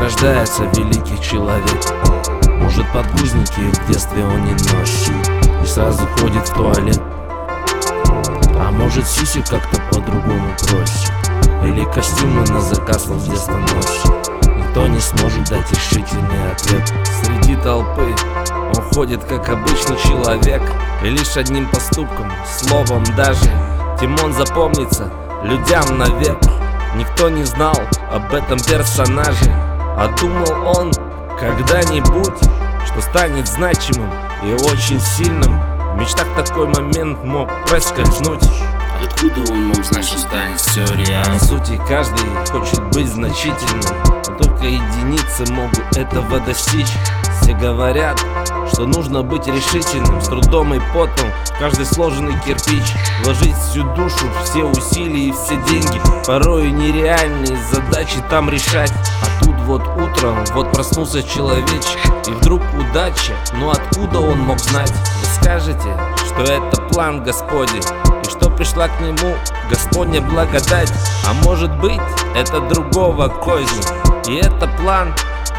Рождается великий человек. Может подгузники в детстве он не носит И сразу ходит в туалет А может сисю как-то по-другому просит Или костюмы на заказ он детства носит Никто не сможет дать решительный ответ. Среди толпы он ходит как обычный человек. И лишь одним поступком, словом даже Тимон запомнится людям навек. Никто не знал об этом персонаже А думал он когда-нибудь Что станет значимым и очень сильным В мечтах такой момент мог проскользнуть. Откуда он мог знать, что станет все По реально? сути каждый хочет быть значительным. Но только единицы могут этого достичь. Все говорят, что нужно быть решительным С трудом и потом каждый сложенный кирпич. Вложить всю душу, все усилия и все деньги. Порой нереальные задачи там решать. А тут вот утром, вот проснулся человечек. И вдруг удача, ну откуда он мог знать? Скажете, что это план Господень? И что пришла к нему Господня благодать? А может быть это другого козни? И это план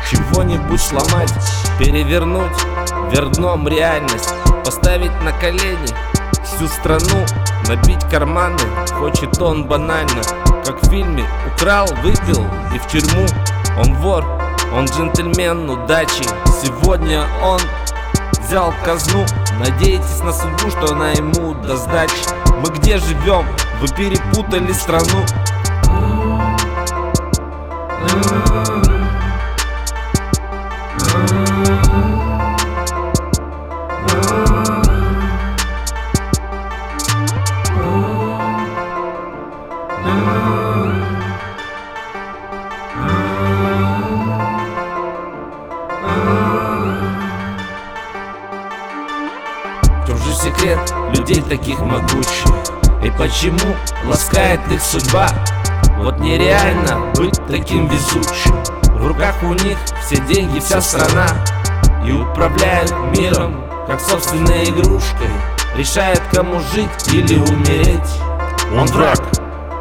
чего-нибудь сломать Перевернуть верном реальность Поставить на колени всю страну Набить карманы хочет он банально. Как в фильме украл, выпил и в тюрьму Он вор, он джентльмен удачи. Сегодня он взял казну. Надеетесь на судьбу, что она ему даст сдачи. Мы где живем? Вы перепутали страну секрет людей таких могучих? И почему ласкает их судьба? Вот нереально быть таким везучим В руках у них все деньги, вся страна И управляют миром, как собственной игрушкой Решает, кому жить или умереть Он враг,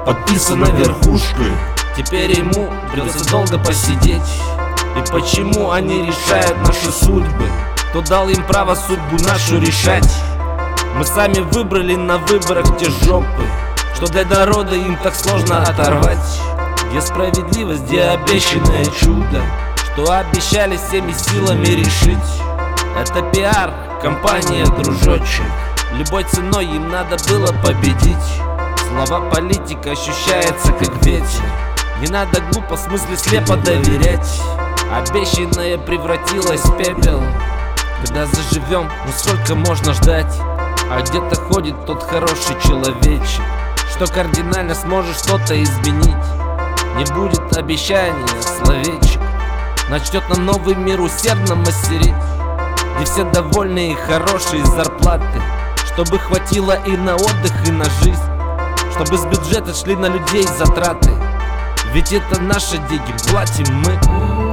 подписано верхушкой Теперь ему придется долго посидеть И почему они решают наши судьбы? Кто дал им право судьбу нашу решать? Мы сами выбрали на выборах те жопы Что для народа им так сложно оторвать. Где справедливость, где обещанное чудо Что обещали всеми силами решить. Это пиар, компания дружочек. Любой ценой им надо было победить. Слова политика ощущается как ветер. Не надо глупо, в смысле слепо доверять. Обещанное превратилось в пепел. Когда заживем, ну сколько можно ждать? А где-то ходит тот хороший человечек Что кардинально сможет что-то изменить. Не будет обещания, словечек Начнет на новый мир усердно мастерить. И все довольны и хорошие зарплаты Чтобы хватило и на отдых, и на жизнь. Чтобы с бюджета шли на людей затраты. Ведь это наши деньги, платим мы